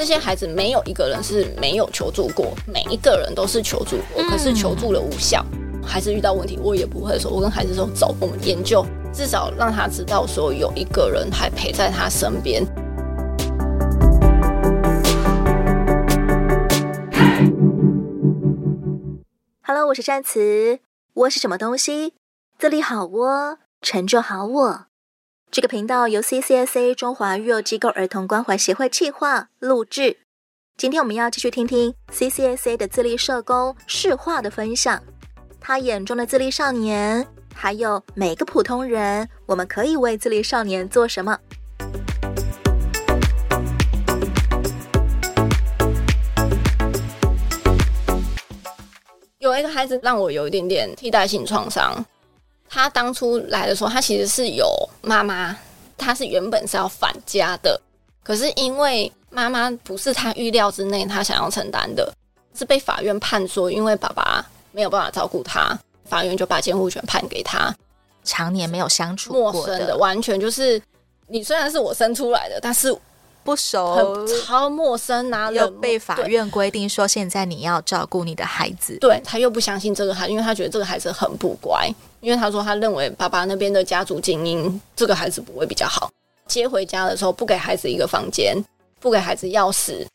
这些孩子没有一个人是没有求助过，每一个人都是求助过，可是求助了无效。孩子遇到问题，我也不会说，我跟孩子说走，我们研究，至少让他知道说有一个人还陪在他身边。Hello，我是善慈，窝是什么东西？自立好窝，成就好我。这个频道由 CCSA 中华育幼机构儿童关怀协会企划录制。今天我们要继续听听 CCSA 的自立社工世化的分享，他眼中的自立少年，还有每个普通人，我们可以为自立少年做什么？有一个孩子让我有一点点替代性创伤。他当初来的时候，他其实是有妈妈，他是原本是要返家的，可是因为妈妈不是他预料之内，他想要承担的，是被法院判说，因为爸爸没有办法照顾他，法院就把监护权判给他。常年没有相处过的，陌生的，完全就是你虽然是我生出来的，但是。不熟，超陌生啊！又被法院规定说，现在你要照顾你的孩子。对，他又不相信这个孩子，因为他觉得这个孩子很不乖。因为他说，他认为爸爸那边的家族精英，这个孩子不会比较好。接回家的时候，不给孩子一个房间，不给孩子钥匙。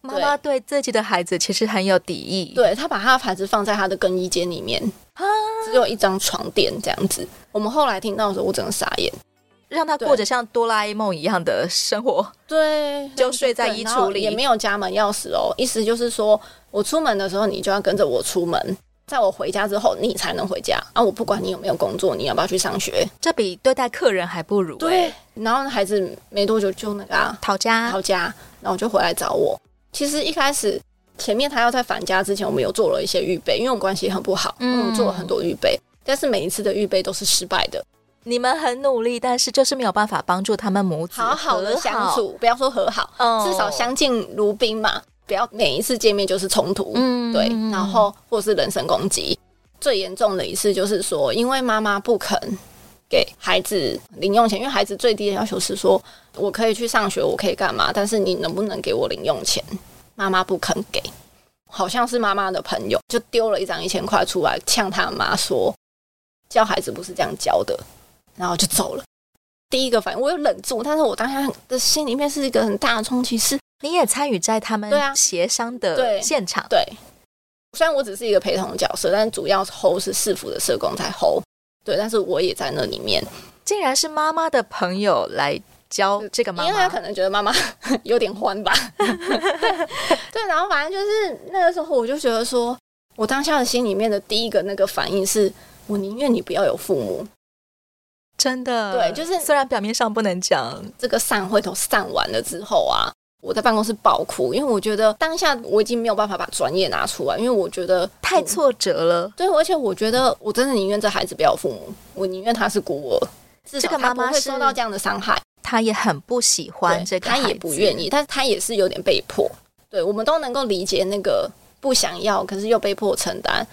妈妈对自己的孩子其实很有敌意。对，他把他的孩子放在他的更衣间里面，只有一张床垫这样子。我们后来听到的时候，我整个傻眼。让他过着像哆啦 A 梦一样的生活，对，就睡在衣橱里，也没有家门钥匙哦。意思就是说，我出门的时候，你就要跟着我出门；在我回家之后，你才能回家。啊，我不管你有没有工作，你要不要去上学，这比对待客人还不如。对，然后孩子没多久就那个啊，逃家，逃家，然后就回来找我。其实一开始前面他要在返家之前，我们有做了一些预备，因为我们关系很不好，嗯，我们做了很多预备，但是每一次的预备都是失败的。你们很努力，但是就是没有办法帮助他们母子好好的相处。不要说和好，哦、至少相敬如宾嘛。不要每一次见面就是冲突，嗯，对。然后或是人身攻击。最严重的一次就是说，因为妈妈不肯给孩子零用钱，因为孩子最低的要求是说，我可以去上学，我可以干嘛，但是你能不能给我零用钱？妈妈不肯给，好像是妈妈的朋友就丢了一张一千块出来，呛他妈说，教孩子不是这样教的。然后就走了。第一个反应，我有忍住，但是我当下的心里面是一个很大的冲击。是，你也参与在他们对啊协商的现场。对，对，虽然我只是一个陪同角色，但是主要 hold 是市府的社工在 hold。对，但是我也在那里面。竟然是妈妈的朋友来教这个妈妈，因为他可能觉得妈妈 有点欢吧。对，对，然后反正就是那个时候，我就觉得说，我当下的心里面的第一个那个反应是，我宁愿你不要有父母。真的，对，就是虽然表面上不能讲，这个散会都散完了之后啊，我在办公室爆哭，因为我觉得当下我已经没有办法把专业拿出来，因为我觉得太挫折了。对，而且我觉得我真的宁愿这孩子不要父母，我宁愿他是孤儿，至少他不会受到这样的伤害。他也很不喜欢这个，他也不愿意，但是他也是有点被迫。对，我们都能够理解那个不想要，可是又被迫承担。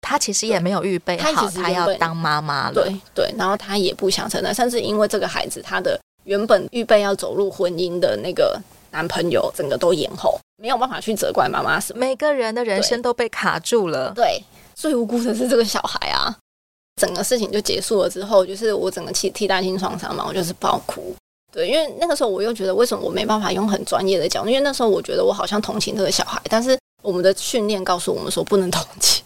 他其实也没有预备好，他要当妈妈了。对对，然后他也不想承担，甚至因为这个孩子，他的原本预备要走入婚姻的那个男朋友，整个都延后，没有办法去责怪妈妈什么。每个人的人生都被卡住了。对，最无辜的是这个小孩啊！整个事情就结束了之后，就是我整个替替代性创伤嘛，我就是爆哭。对，因为那个时候我又觉得，为什么我没办法用很专业的角度？因为那时候我觉得我好像同情这个小孩，但是我们的训练告诉我们说不能同情。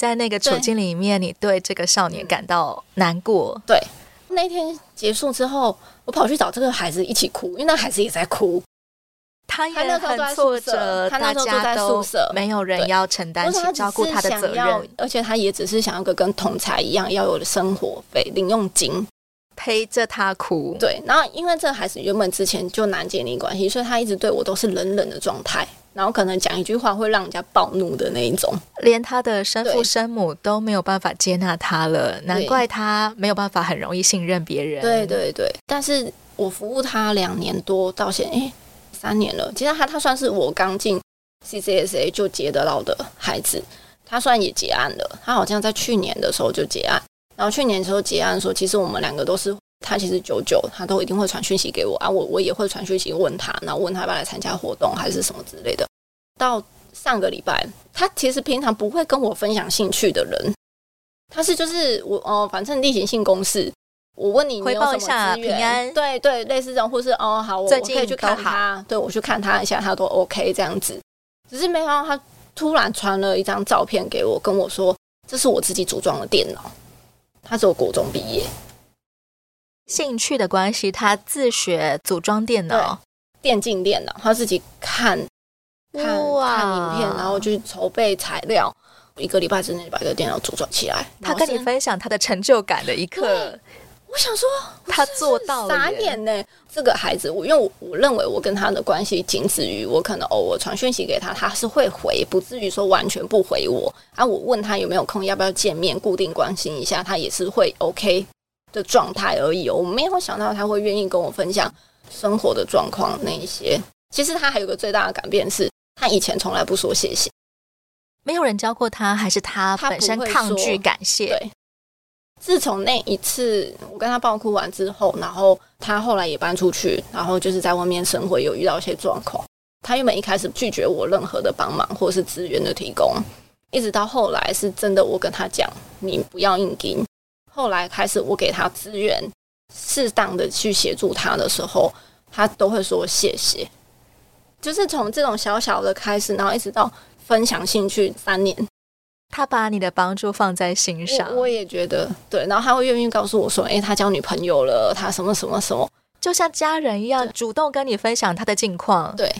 在那个处境里面，你对这个少年感到难过。对，那天结束之后，我跑去找这个孩子一起哭，因为那孩子也在哭。他也很挫折，他那时候就在宿舍，没有人要承担起照顾他的责任，而且他也只是想要个跟同才一样要有的生活费、零用金，陪着他哭。对，然后因为这个孩子原本之前就难建立关系，所以他一直对我都是冷冷的状态。然后可能讲一句话会让人家暴怒的那一种，连他的生父生母都没有办法接纳他了，难怪他没有办法很容易信任别人。对对对，但是我服务他两年多到现在，诶，三年了。其实他他算是我刚进 CCSA 就接得到的孩子，他算也结案了，他好像在去年的时候就结案。然后去年的时候结案说，其实我们两个都是他其实九九他都一定会传讯息给我啊，我我也会传讯息问他，然后问他要不要来参加活动还是什么之类的。到上个礼拜，他其实平常不会跟我分享兴趣的人，他是就是我哦，反正例行性公事。我问你，你有什么资源？平安，对对，类似这种，或是哦，好，我我可以去看他，对我去看他一下，他都 OK 这样子。只是没想到他突然传了一张照片给我，跟我说这是我自己组装的电脑。他是我国中毕业，兴趣的关系，他自学组装电脑，电竞电脑，他自己看看影片，然后去筹备材料，一个礼拜之内把这个电脑组装起来。他跟你分享他的成就感的一刻。我想说，他做到了，傻眼呢。这个孩子，我因为我我认为我跟他的关系仅止于我可能偶尔传讯息给他，他是会回，不至于说完全不回我。啊，我问他有没有空，要不要见面，固定关心一下，他也是会 OK 的状态而已。我没有想到他会愿意跟我分享生活的状况那一些。其实他还有个最大的改变是，他以前从来不说谢谢，没有人教过他，还是他本身抗拒感谢？对。自从那一次我跟他爆哭完之后，然后他后来也搬出去，然后就是在外面生活，有遇到一些状况。他原本一开始拒绝我任何的帮忙或是资源的提供，一直到后来是真的，我跟他讲，你不要硬撑。后来开始我给他资源，适当的去协助他的时候，他都会说谢谢。就是从这种小小的开始，然后一直到分享兴趣三年。他把你的帮助放在心上，我，我也觉得对。然后他会愿意告诉我说：“哎，他交女朋友了，他什么什么什么，就像家人一样，主动跟你分享他的近况。”对，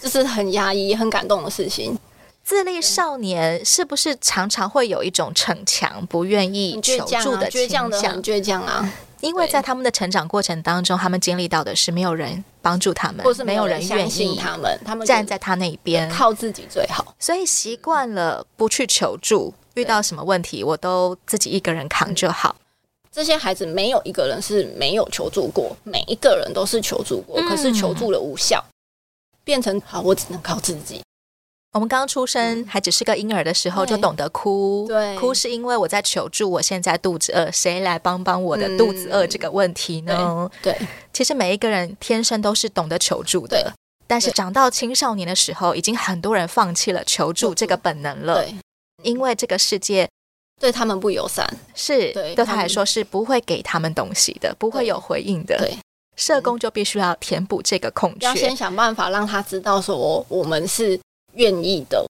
这是很压抑、很感动的事情。自立少年是不是常常会有一种逞强、不愿意求助的倾向？倔强啊！因为在他们的成长过程当中，他们经历到的是没有人帮助他们，或是没有人愿意他们，他们站在他那边，靠自己最好。所以习惯了不去求助，遇到什么问题我都自己一个人扛就好。这些孩子没有一个人是没有求助过，每一个人都是求助过，可是求助了无效，变成好，我只能靠自己。我们刚出生还只是个婴儿的时候，就懂得哭。对，哭是因为我在求助，我现在肚子饿，谁来帮帮我的肚子饿这个问题呢？对，对，其实每一个人天生都是懂得求助的，但是长到青少年的时候，已经很多人放弃了求助这个本能了。对，因为这个世界对他们不友善，是对他来说是不会给他们东西的，不会有回应的。对，社工就必须要填补这个空缺，要先想办法让他知道说我们是。愿意的，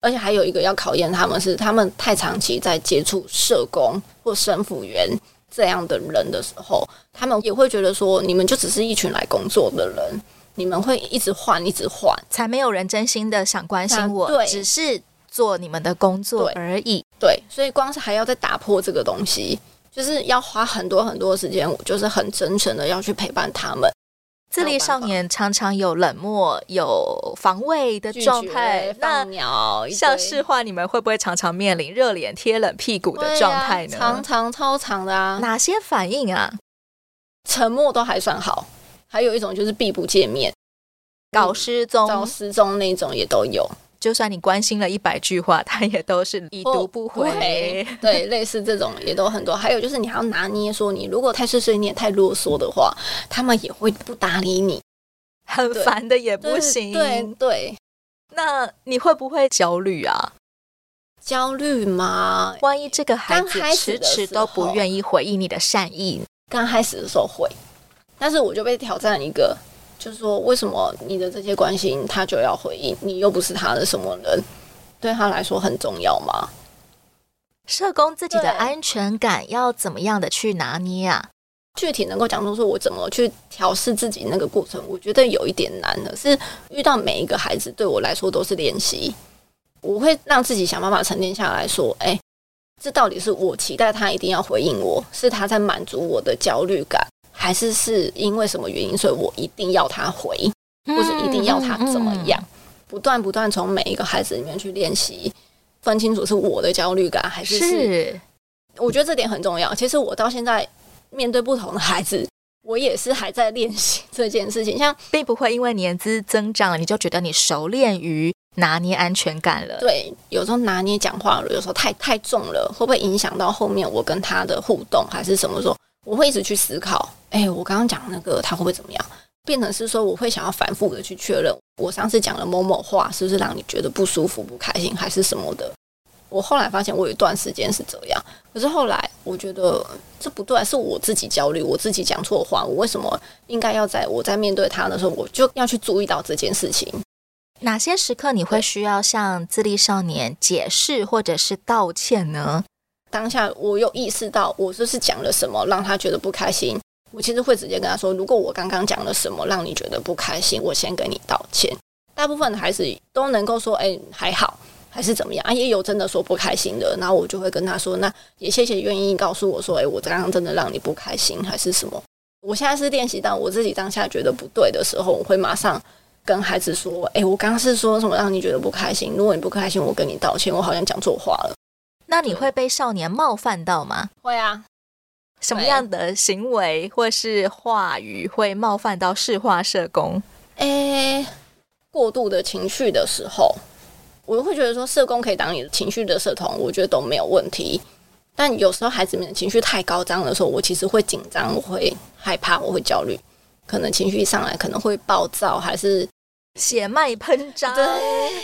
而且还有一个要考验他们是，他们太长期在接触社工或生辅员这样的人的时候，他们也会觉得说，你们就只是一群来工作的人，你们会一直换，一直换，才没有人真心的想关心我，对，只是做你们的工作而已。对，对，所以光是还要再打破这个东西，就是要花很多很多时间，我就是很真诚的要去陪伴他们。自立少年常常有冷漠、有防卫的状态。那像是话，你们会不会常常面临热脸贴冷屁股的状态呢？常常超常的啊！哪些反应啊？沉默都还算好，还有一种就是避不见面、搞失踪、搞失踪那种也都有。就算你关心了一百句话，他也都是已读不回。哦、对，类似这种也都很多。还有就是你还要拿捏，说你如果太碎碎念、太啰嗦的话，他们也会不搭理你，很烦的也不行。对对，对，那你会不会焦虑啊？焦虑吗？万一这个孩子迟迟都不愿意回应你的善意，刚开始的时候会，但是我就被挑战一个。就是说，为什么你的这些关心他就要回应？你又不是他的什么人，对他来说很重要吗？社工自己的安全感要怎么样的去拿捏啊？具体能够讲出说我怎么去调试自己那个过程，我觉得有一点难的。是遇到每一个孩子对我来说都是练习，我会让自己想办法沉淀下来说，哎，这到底是我期待他一定要回应我，是他在满足我的焦虑感。还是是因为什么原因，所以我一定要他回，或者一定要他怎么样？不断不断从每一个孩子里面去练习，分清楚是我的焦虑感，还是是？我觉得这点很重要。其实我到现在面对不同的孩子，我也是还在练习这件事情。像并不会因为年资增长了，你就觉得你熟练于拿捏安全感了。对，有时候拿捏讲话了，有时候太太重了，会不会影响到后面我跟他的互动，还是什么时候？我会一直去思考，哎，我刚刚讲那个他会不会怎么样？变成是说，我会想要反复的去确认，我上次讲了某某话是不是让你觉得不舒服、不开心，还是什么的？我后来发现，我有一段时间是这样，可是后来我觉得这不对，是我自己焦虑，我自己讲错话，我为什么应该要在我在面对他的时候，我就要去注意到这件事情？哪些时刻你会需要向自立少年解释或者是道歉呢？当下我有意识到我这是讲了什么让他觉得不开心，我其实会直接跟他说：如果我刚刚讲了什么让你觉得不开心，我先跟你道歉。大部分的孩子都能够说：哎，还好，还是怎么样啊？也有真的说不开心的，然后我就会跟他说：那也谢谢愿意告诉我说：哎，我刚刚真的让你不开心，还是什么？我现在是练习到我自己当下觉得不对的时候，我会马上。跟孩子说：“哎，我刚刚是说什么让你觉得不开心？如果你不开心，我跟你道歉。我好像讲错话了。那你会被少年冒犯到吗？会啊。什么样的行为或是话语会冒犯到市化社工？诶，过度的情绪的时候，我会觉得说社工可以当你的情绪的社童，我觉得都没有问题。但有时候孩子们的情绪太高涨的时候，我其实会紧张，我会害怕，我会焦虑。”可能情绪一上来，可能会暴躁，还是血脉喷张，对，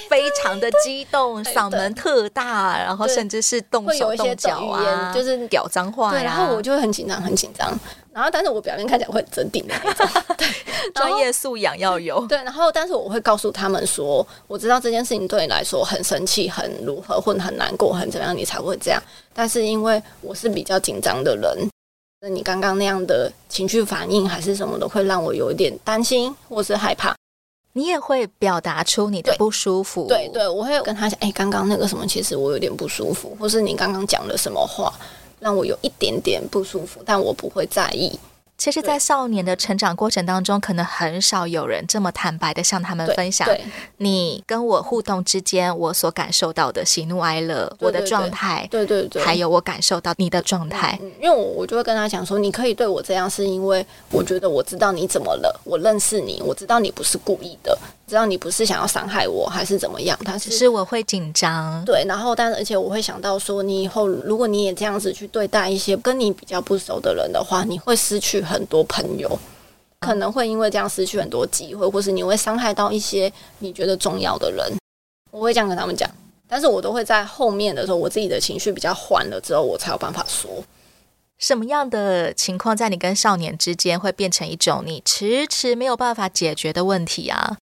非常的激动，嗓门特大，然后甚至是动手动脚啊，就是屌脏话。对，然后我就会很紧张，很紧张。然后，但是我表面看起来会很镇定的那种。对，专业素养要有。对，然后，但是我会告诉他们说，我知道这件事情对你来说很生气，很如何，或者很难过，很怎么样，你才会这样。但是因为我是比较紧张的人。那你刚刚那样的情绪反应还是什么的，会让我有一点担心或是害怕。你也会表达出你的不舒服。对对，我会跟他讲，哎，刚刚那个什么，其实我有点不舒服，或是你刚刚讲了什么话，让我有一点点不舒服，但我不会在意。其实，在少年的成长过程当中，可能很少有人这么坦白的向他们分享你跟我互动之间我所感受到的喜怒哀乐，我的状态，对对对，还有我感受到你的状态。因为我我就会跟他讲说，你可以对我这样，是因为我觉得我知道你怎么了，我认识你，我知道你不是故意的。知道你不是想要伤害我，还是怎么样？他只是我会紧张，对，然后但而且我会想到说，你以后如果你也这样子去对待一些跟你比较不熟的人的话，你会失去很多朋友，可能会因为这样失去很多机会，或是你会伤害到一些你觉得重要的人。我会这样跟他们讲，但是我都会在后面的时候，我自己的情绪比较缓了之后，我才有办法说。什么样的情况在你跟少年之间会变成一种你迟迟没有办法解决的问题啊？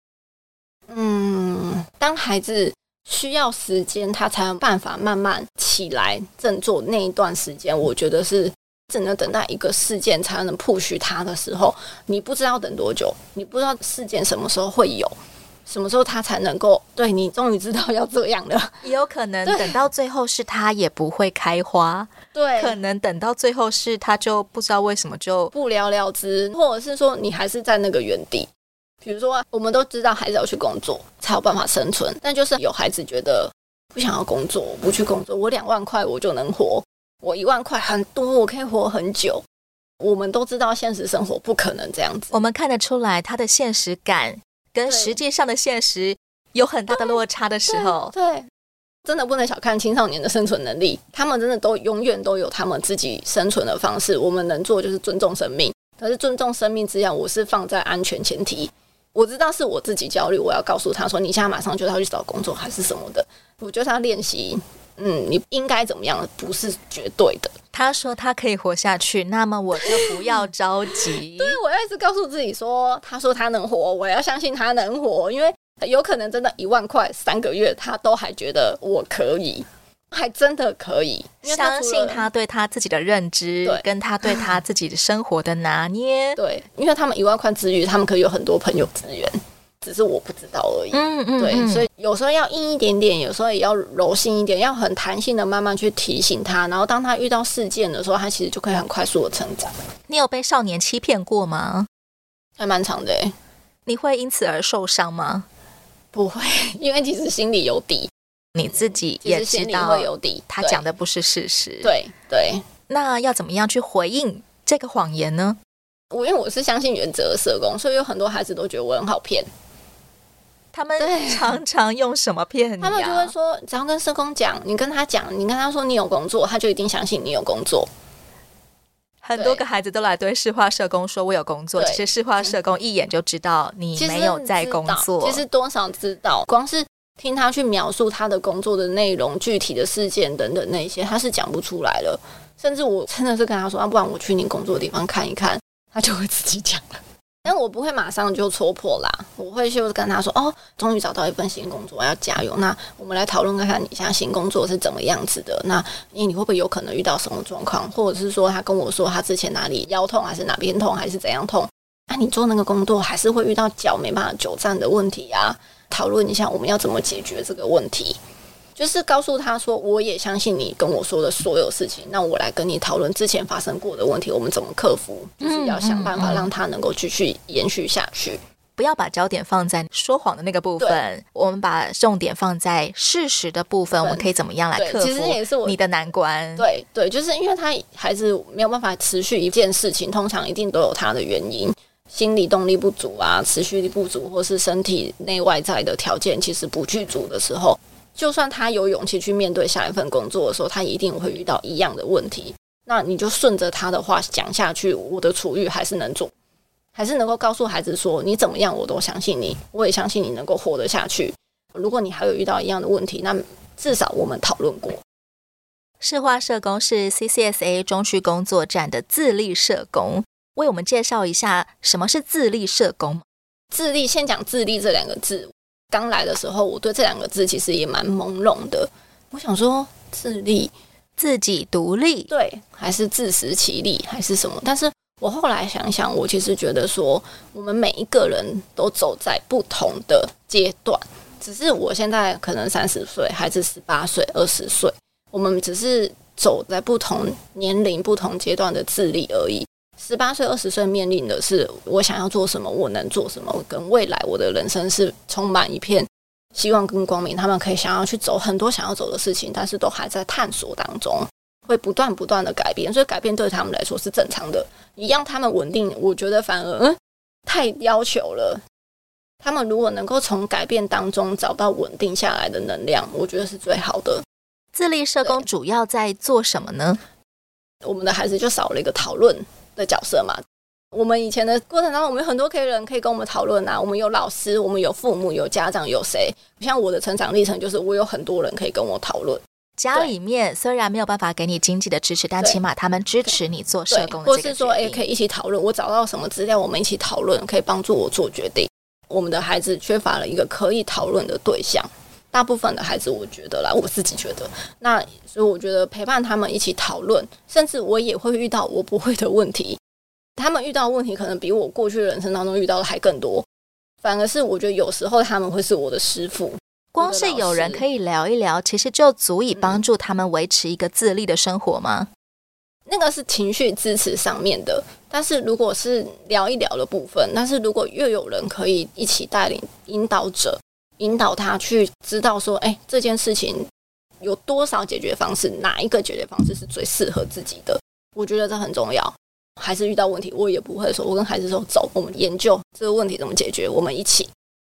嗯，当孩子需要时间，他才有办法慢慢起来振作。那一段时间，我觉得是只能等待一个事件才能 push 他的时候。你不知道等多久，你不知道事件什么时候会有，什么时候他才能够对你终于知道要这样了。也有可能等到最后是他也不会开花，对，可能等到最后是他就不知道为什么就不了了之，或者是说你还是在那个原地。比如说，我们都知道孩子要去工作才有办法生存，但就是有孩子觉得不想要工作，不去工作，我两万块我就能活，我一万块很多，我可以活很久。我们都知道现实生活不可能这样子，我们看得出来他的现实感跟实际上的现实有很大的落差的时候，对，对，真的不能小看青少年的生存能力，他们真的都永远都有他们自己生存的方式。我们能做就是尊重生命，可是尊重生命之下，我是放在安全前提。我知道是我自己焦虑，我要告诉他说：“你现在马上就要去找工作，还是什么的？”我觉得他练习，嗯，你应该怎么样，不是绝对的。他说他可以活下去，那么我就不要着急。对，我要一直告诉自己说：“他说他能活，我要相信他能活，因为有可能真的一万块三个月，他都还觉得我可以。”还真的可以相信他对他自己的认知，对，跟他对他自己的生活的拿捏，对，因为他们一万块之余，他们可以有很多朋友资源，只是我不知道而已。嗯嗯，对，所以有时候要硬一点点，有时候也要柔性一点，要很弹性的慢慢去提醒他，然后当他遇到事件的时候，他其实就可以很快速的成长。你有被少年欺骗过吗？还蛮长的。你会因此而受伤吗？不会，因为其实心里有底。你自己也知道会有底，他讲的不是事实。对对，那要怎么样去回应这个谎言呢？我因为我是相信原则的社工，所以有很多孩子都觉得我很好骗。他们常常用什么骗你？他们就会说，只要跟社工讲，你跟他讲，你跟他说你有工作，他就一定相信你有工作。很多个孩子都来对视化社工说：“我有工作。”其实视化社工一眼就知道你没有在工作。其实多少知道，光是听他去描述他的工作的内容、具体的事件等等那些，他是讲不出来了。甚至我真的是跟他说：“啊，不然我去你工作的地方看一看。”他就会自己讲了。但我不会马上就戳破啦，我会就是跟他说：“哦，终于找到一份新工作，要加油。那我们来讨论看看你现在新工作是怎么样子的。那你你会不会有可能遇到什么状况？或者是说他跟我说他之前哪里腰痛，还是哪边痛，还是怎样痛？那、啊、你做那个工作还是会遇到脚没办法久站的问题啊？讨论一下我们要怎么解决这个问题。”就是告诉他说，我也相信你跟我说的所有事情。那我来跟你讨论之前发生过的问题，我们怎么克服？就是要想办法让他能够继续延续下去。不要把焦点放在说谎的那个部分，我们把重点放在事实的部分。我们可以怎么样来克服？其实也是我你的难关。对对，就是因为他还是没有办法持续一件事情，通常一定都有他的原因，心理动力不足啊，持续力不足，或是身体内外在的条件其实不具足的时候。就算他有勇气去面对下一份工作的时候，他一定会遇到一样的问题。那你就顺着他的话讲下去，我的处遇还是能做，还是能够告诉孩子说，你怎么样我都相信你，我也相信你能够活得下去。如果你还有遇到一样的问题，那至少我们讨论过。市化社工是 CCSA 中区工作站的自立社工，为我们介绍一下什么是自立社工。自立，先讲自立这两个字。刚来的时候，我对这两个字其实也蛮朦胧的。我想说，自立，自己独立，对，还是自食其力，还是什么？但是我后来想想，我其实觉得说，我们每一个人都走在不同的阶段，只是我现在可能三十岁，还是十八岁、二十岁，我们只是走在不同年龄、不同阶段的自立而已。十八岁、二十岁面临的是我想要做什么，我能做什么，跟未来我的人生是充满一片希望跟光明。他们可以想要去走很多想要走的事情，但是都还在探索当中，会不断不断的改变，所以改变对他们来说是正常的。一样，他们稳定，我觉得反而嗯太要求了。他们如果能够从改变当中找到稳定下来的能量，我觉得是最好的。自立社工主要在做什么呢？我们的孩子就少了一个讨论的角色嘛，我们以前的过程当中，我们有很多可以人可以跟我们讨论啊。我们有老师，我们有父母，有家长，有谁？像我的成长历程，就是我有很多人可以跟我讨论。家里面虽然没有办法给你经济的支持，但起码他们支持你做社工，或是说，哎，可以一起讨论。我找到什么资料，我们一起讨论，可以帮助我做决定。我们的孩子缺乏了一个可以讨论的对象。大部分的孩子，我觉得啦，我自己觉得，那所以我觉得陪伴他们一起讨论，甚至我也会遇到我不会的问题，他们遇到问题可能比我过去的人生当中遇到的还更多。反而是我觉得有时候他们会是我的师傅，光是有人可以聊一聊，其实就足以帮助他们维持一个自立的生活吗？嗯，那个是情绪支持上面的，但是如果是聊一聊的部分，但是如果又有人可以一起带领引导者。引导他去知道说，哎，这件事情有多少解决方式，哪一个解决方式是最适合自己的？我觉得这很重要。还是遇到问题，我也不会说，我跟孩子说，走，我们研究这个问题怎么解决，我们一起。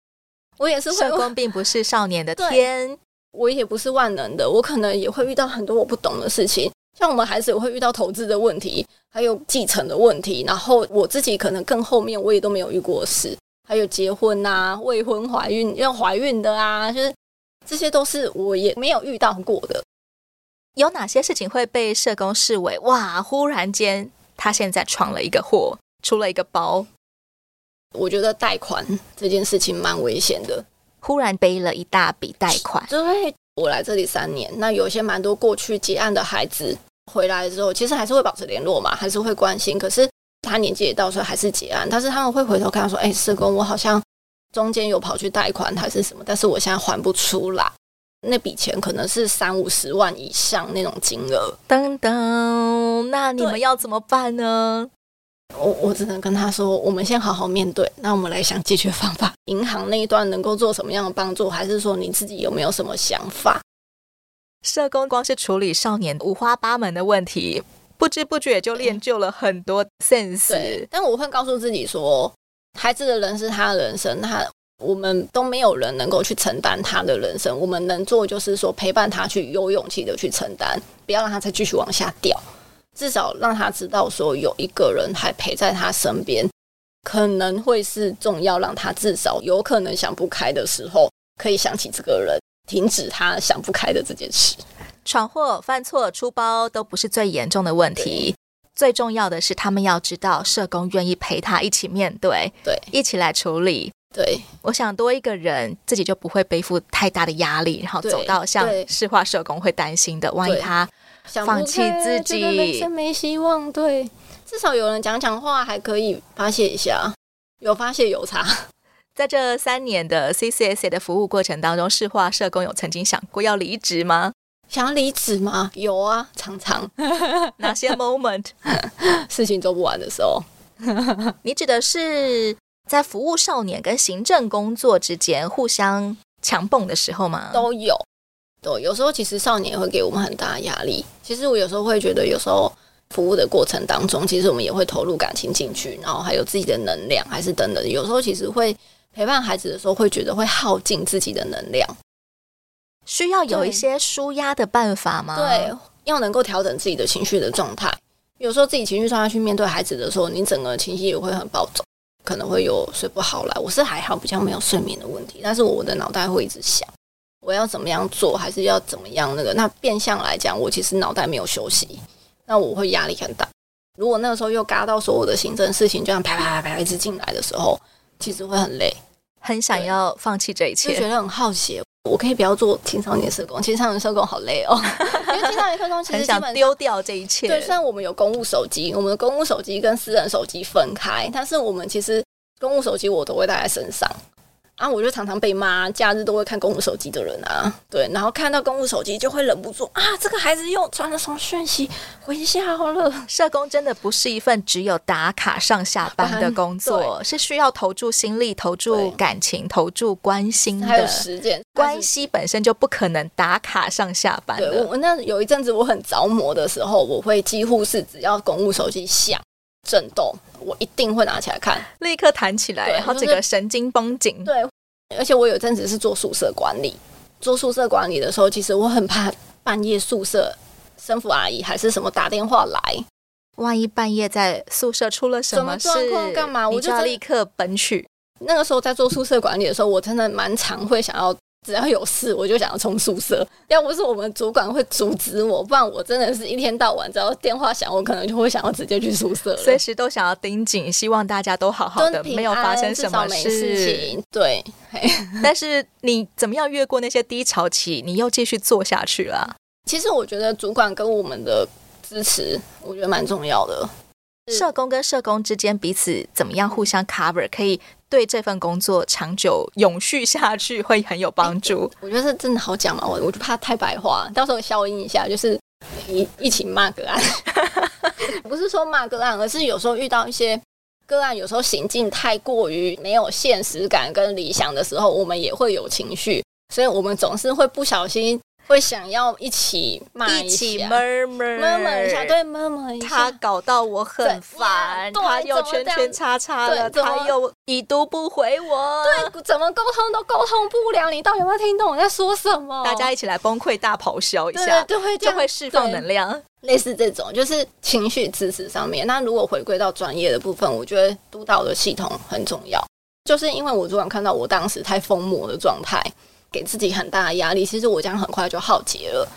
我也是会，社工并不是少年的天，我也不是万能的，我可能也会遇到很多我不懂的事情。像我们孩子也会遇到投资的问题，还有继承的问题，然后我自己可能更后面我也都没有遇过事。还有结婚呐、啊，未婚怀孕要怀孕的啊，就是这些都是我也没有遇到过的。有哪些事情会被社工视为哇？忽然间他现在闯了一个祸，出了一个包。我觉得贷款这件事情蛮危险的，忽然背了一大笔贷款。对，我来这里三年，那有些蛮多过去结案的孩子回来之后，其实还是会保持联络嘛，还是会关心，可是。他年纪也到时候还是结案，但是他们会回头看说：“哎，社工，我好像中间有跑去贷款还是什么，但是我现在还不出来。那笔钱可能是三五十万以上那种金额。等等，那你们要怎么办呢？我我只能跟他说，我们先好好面对。那我们来想解决方法。银行那一段能够做什么样的帮助，还是说你自己有没有什么想法？社工光是处理少年五花八门的问题。”不知不觉就练就了很多 sense。对，但我会告诉自己说，孩子的人是他的人生，他我们都没有人能够去承担他的人生。我们能做就是说陪伴他去有勇气的去承担，不要让他再继续往下掉。至少让他知道说有一个人还陪在他身边，可能会是重要，让他至少有可能想不开的时候，可以想起这个人，停止他想不开的这件事。闯祸、犯错、出包都不是最严重的问题，最重要的是他们要知道社工愿意陪他一起面对，对，一起来处理。对，我想多一个人，自己就不会背负太大的压力，然后走到像市化社工会担心的，万一他放弃自己，人生没希望。对，至少有人讲讲话，还可以发泄一下，有发泄有差。在这三年的 CCSA 的服务过程当中，市化社工有曾经想过要离职吗？想要离职吗？有啊，常常。哪些 moment？事情做不完的时候。你指的是？在服务少年跟行政工作之间互相强蹦的时候吗？都有，对，有时候其实少年也会给我们很大的压力。其实我有时候会觉得，有时候服务的过程当中，其实我们也会投入感情进去，然后还有自己的能量，还是等等。有时候其实会陪伴孩子的时候，会觉得会耗尽自己的能量，需要有一些舒压的办法吗？对，要能够调整自己的情绪的状态。有时候自己情绪状态去面对孩子的时候，你整个情绪也会很暴走。可能会有睡不好啦，我是还好，比较没有睡眠的问题，但是我的脑袋会一直想，我要怎么样做，还是要怎么样那个？那变相来讲，我其实脑袋没有休息，那我会压力很大。如果那个时候又嘎到所有的行政事情，就像啪啪啪啪一直进来的时候，其实会很累，很想要放弃这一切，就觉得很好奇。我可以不要做青少年社工，青少年社工好累哦。因为青少年社工其实很想丢掉这一切。对，虽然我们有公务手机，我们的公务手机跟私人手机分开，但是我们其实公务手机我都会带在身上。啊，我就常常被骂，假日都会看公务手机的人啊，对，然后看到公务手机就会忍不住啊，这个孩子又传了什么讯息？回家好了。社工真的不是一份只有打卡上下班的工作，是需要投注心力、投注感情、投注关心的，还有时间。关系本身就不可能打卡上下班。对，我那有一阵子我很着魔的时候，我会几乎是只要公务手机响震动。我一定会拿起来看，立刻弹起来，然后整个神经绷紧。对，而且我有阵子是做宿舍管理，做宿舍管理的时候，其实我很怕半夜宿舍生父阿姨还是什么打电话来，万一半夜在宿舍出了什么状况干嘛，我就要立刻奔去。那个时候在做宿舍管理的时候，我真的蛮常会想要。只要有事，我就想要冲宿舍。要不是我们主管会阻止我，不然我真的是一天到晚只要电话响，我可能就会想要直接去宿舍，随时都想要盯紧，希望大家都好好的，没有发生什么事情。对，但是你怎么样越过那些低潮期，你又继续做下去了？其实我觉得主管跟我们的支持，我觉得蛮重要的。社工跟社工之间彼此怎么样互相 cover，可以对这份工作长久永续下去会很有帮助。我觉得这真的好讲嘛，我我就怕太白话，到时候消音一下，就是一一起骂个案，不是说骂个案，而是有时候遇到一些个案，有时候行径太过于没有现实感跟理想的时候，我们也会有情绪，所以我们总是会不小心。会想要一起骂一,起 murmur murmur 一下，对 murmur 一下，他搞到我很烦，他又圈圈叉叉的，他又已读不回我，对，怎么沟通都沟通不了，你到底有没有听懂我在说什么？大家一起来崩溃大咆哮一下，就会就会释放能量，类似这种就是情绪支持上面。那如果回归到专业的部分，我觉得督导的系统很重要，就是因为我主管看到我当时太疯魔的状态。给自己很大的压力，其实我这样很快就耗竭了。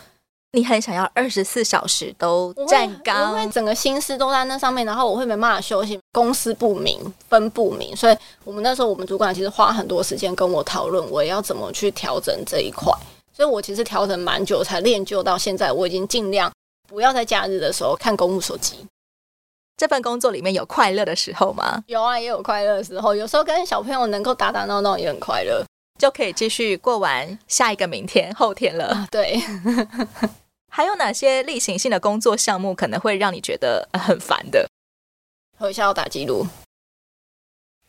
你很想要二十四小时都站岗，因为整个心思都在那上面，然后我会没办法休息，公司不明分不明，所以我们那时候我们主管其实花很多时间跟我讨论，我要怎么去调整这一块。所以我其实调整蛮久才练就到现在，我已经尽量不要在假日的时候看公务手机。这份工作里面有快乐的时候吗？有啊，也有快乐的时候，有时候跟小朋友能够打打闹闹也很快乐。就可以继续过完下一个明天、后天了。对，还有哪些例行性的工作项目可能会让你觉得很烦的？回校打记录，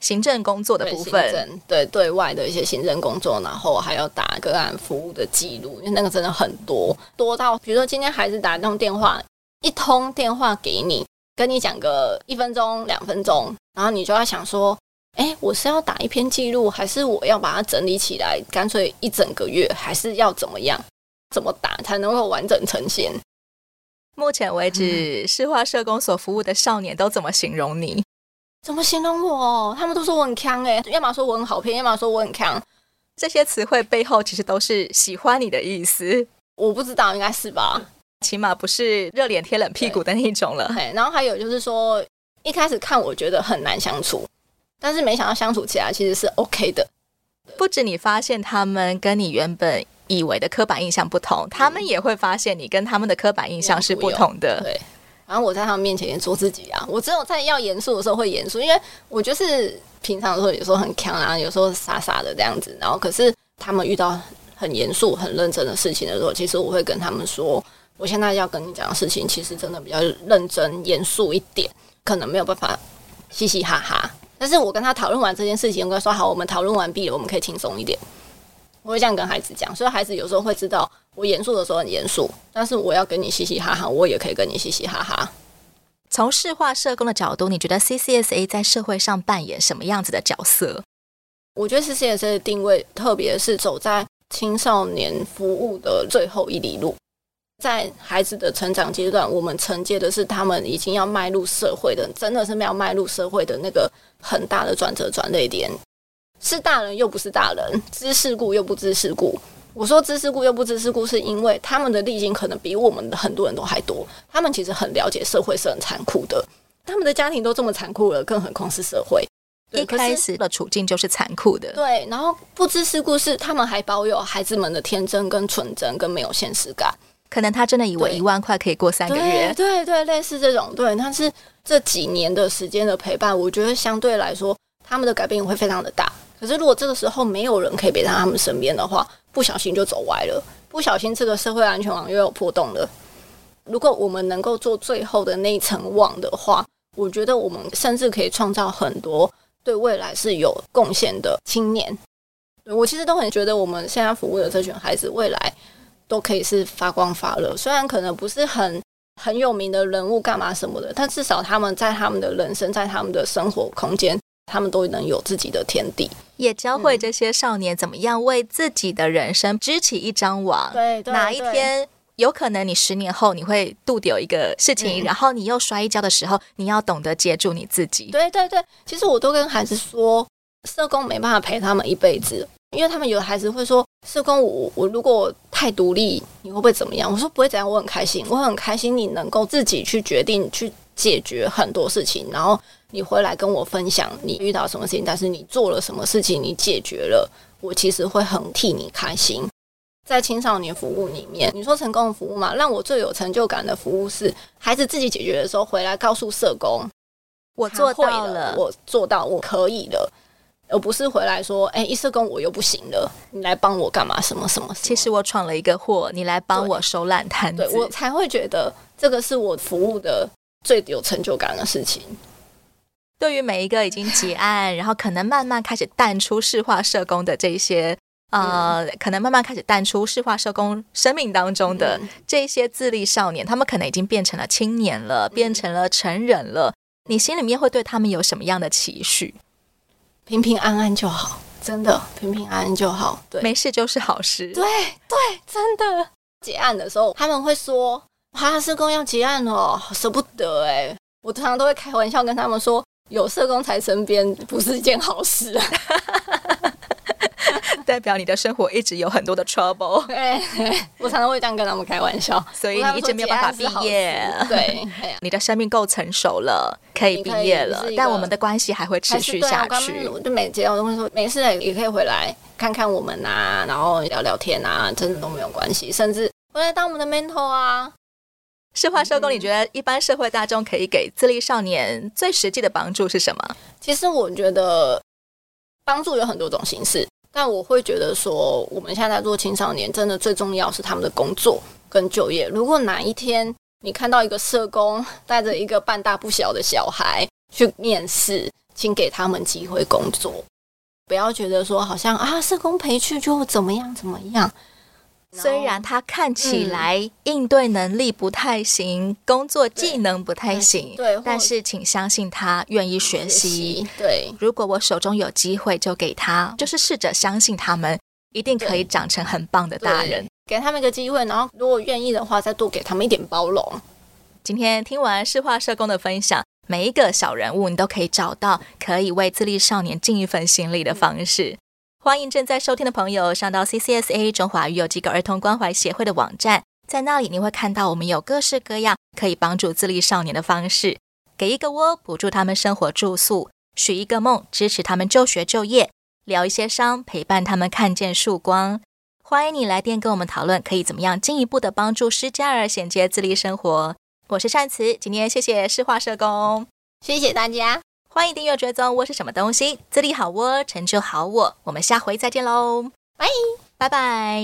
行政工作的部分，对，对对外的一些行政工作，然后还要打个案服务的记录，因为那个真的很多，多到比如说今天孩子打一通电话，一通电话给你，跟你讲个一分钟、两分钟，然后你就要想说。哎，我是要打一篇记录，还是我要把它整理起来？干脆一整个月，还是要怎么样？怎么打才能够完整呈现？目前为止，市化社工所服务的少年都怎么形容你？怎么形容我？他们都说我很强哎，要么说我很好骗，要么说我很强。这些词汇背后其实都是喜欢你的意思。我不知道，应该是吧？起码不是热脸贴冷屁股的那一种了。对，然后还有就是说，一开始看我觉得很难相处，但是没想到相处起来其实是 OK 的。不止你发现他们跟你原本以为的刻板印象不同，他们也会发现你跟他们的刻板印象是不同的。对。然后我在他们面前也做自己啊，我只有在要严肃的时候会严肃，因为我就是平常的时候有时候很强啊，有时候傻傻的这样子。然后可是他们遇到很严肃、很认真的事情的时候，其实我会跟他们说，我现在要跟你讲的事情，其实真的比较认真、严肃一点，可能没有办法嘻嘻哈哈。但是我跟他讨论完这件事情，我跟他说好，我们讨论完毕了，我们可以轻松一点。我会这样跟孩子讲，所以孩子有时候会知道。我严肃的时候很严肃，但是我要跟你嘻嘻哈哈，我也可以跟你嘻嘻哈哈。从世华社工的角度，你觉得 CCSA 在社会上扮演什么样子的角色？我觉得 CCSA 的定位，特别是走在青少年服务的最后一里路，在孩子的成长阶段，我们承接的是他们已经要迈入社会的，真的是没有迈入社会的那个很大的转折转捩点，是大人又不是大人，知世故又不知世故。我说知世故又不知世故，是因为他们的历经可能比我们的很多人都还多。他们其实很了解社会是很残酷的，他们的家庭都这么残酷了，更何况是社会。一开始的处境就是残酷的。对，然后不知世故是他们还保有孩子们的天真跟纯真，跟没有现实感。可能他真的以为一万块可以过三个月。对对，对，类似这种。对，但是这几年的时间的陪伴，我觉得相对来说，他们的改变会非常的大。可是如果这个时候没有人可以陪在他们身边的话，不小心就走歪了，不小心这个社会安全网又有破洞了。如果我们能够做最后的那一层网的话，我觉得我们甚至可以创造很多对未来是有贡献的青年。我其实都很觉得我们现在服务的这群孩子，未来都可以是发光发热。虽然可能不是很很有名的人物干嘛什么的，但至少他们在他们的人生，在他们的生活空间。他们都能有自己的天地，也教会这些少年怎么样为自己的人生织起一张网。对，哪一天有可能你十年后你会度掉一个事情，嗯，然后你又摔一跤的时候，你要懂得接住你自己。对对对，其实我都跟孩子说，社工没办法陪他们一辈子，因为他们有的孩子会说，社工我我如果太独立，你会不会怎么样？我说不会怎样，我很开心，我很开心你能够自己去决定去解决很多事情，然后。你回来跟我分享你遇到什么事情，但是你做了什么事情，你解决了，我其实会很替你开心。在青少年服务里面，你说成功的服务嘛？让我最有成就感的服务是孩子自己解决的时候回来告诉社工，我做到了，我做到，我可以了，而不是回来说，哎，一社工我又不行了，你来帮我干嘛？什么什么？其实我闯了一个祸，你来帮我收烂摊子，对，我才会觉得这个是我服务的最有成就感的事情。对于每一个已经结案，然后可能慢慢开始淡出世化社工的这些，呃，可能慢慢开始淡出世化社工生命当中的这些自立少年，他们可能已经变成了青年了，变成了成人了。你心里面会对他们有什么样的期许？平平安安就好，真的平平安安就好。对，没事就是好事。对对，真的。结案的时候，他们会说：“哈，社工要结案哦，舍不得。”哎，我通常都会开玩笑跟他们说。有社工在身边不是一件好事啊，代表你的生活一直有很多的 trouble。对，我常常会这样跟他们开玩笑，所以你一直没有办法毕业。对，你的生命够成熟了，可以毕业了，但我们的关系还会持续下去。我就每节我都会说，没事也可以回来看看我们啊，然后聊聊天啊，真的都没有关系，甚至回来当我们的 mentor 啊。世华社工，你觉得一般社会大众可以给自立少年最实际的帮助是什么？其实我觉得帮助有很多种形式，但我会觉得说，我们现在做青少年，真的最重要是他们的工作跟就业。如果哪一天你看到一个社工带着一个半大不小的小孩去面试，请给他们机会工作，不要觉得说好像啊，社工陪去就怎么样怎么样。虽然他看起来应对能力不太行，嗯、工作技能不太行，对，对，但是请相信他愿意学习。对，如果我手中有机会，就给他，就是试着相信他们一定可以长成很棒的大人。给他们一个机会，然后如果愿意的话，再多给他们一点包容。今天听完世话社工的分享，每一个小人物你都可以找到可以为自立少年尽一份心力的方式。欢迎正在收听的朋友上到 CCSA 中华育幼机构儿童关怀协会的网站，在那里你会看到我们有各式各样可以帮助自立少年的方式，给一个窝补助他们生活住宿，许一个梦支持他们就学就业，疗一些伤陪伴他们看见曙光。欢迎你来电跟我们讨论，可以怎么样进一步的帮助失家儿衔接自立生活。我是善慈，今天谢谢世话社工，谢谢大家。欢迎订阅追踪我是什么东西？自立好窝，成就好我。我们下回再见喽，拜拜拜。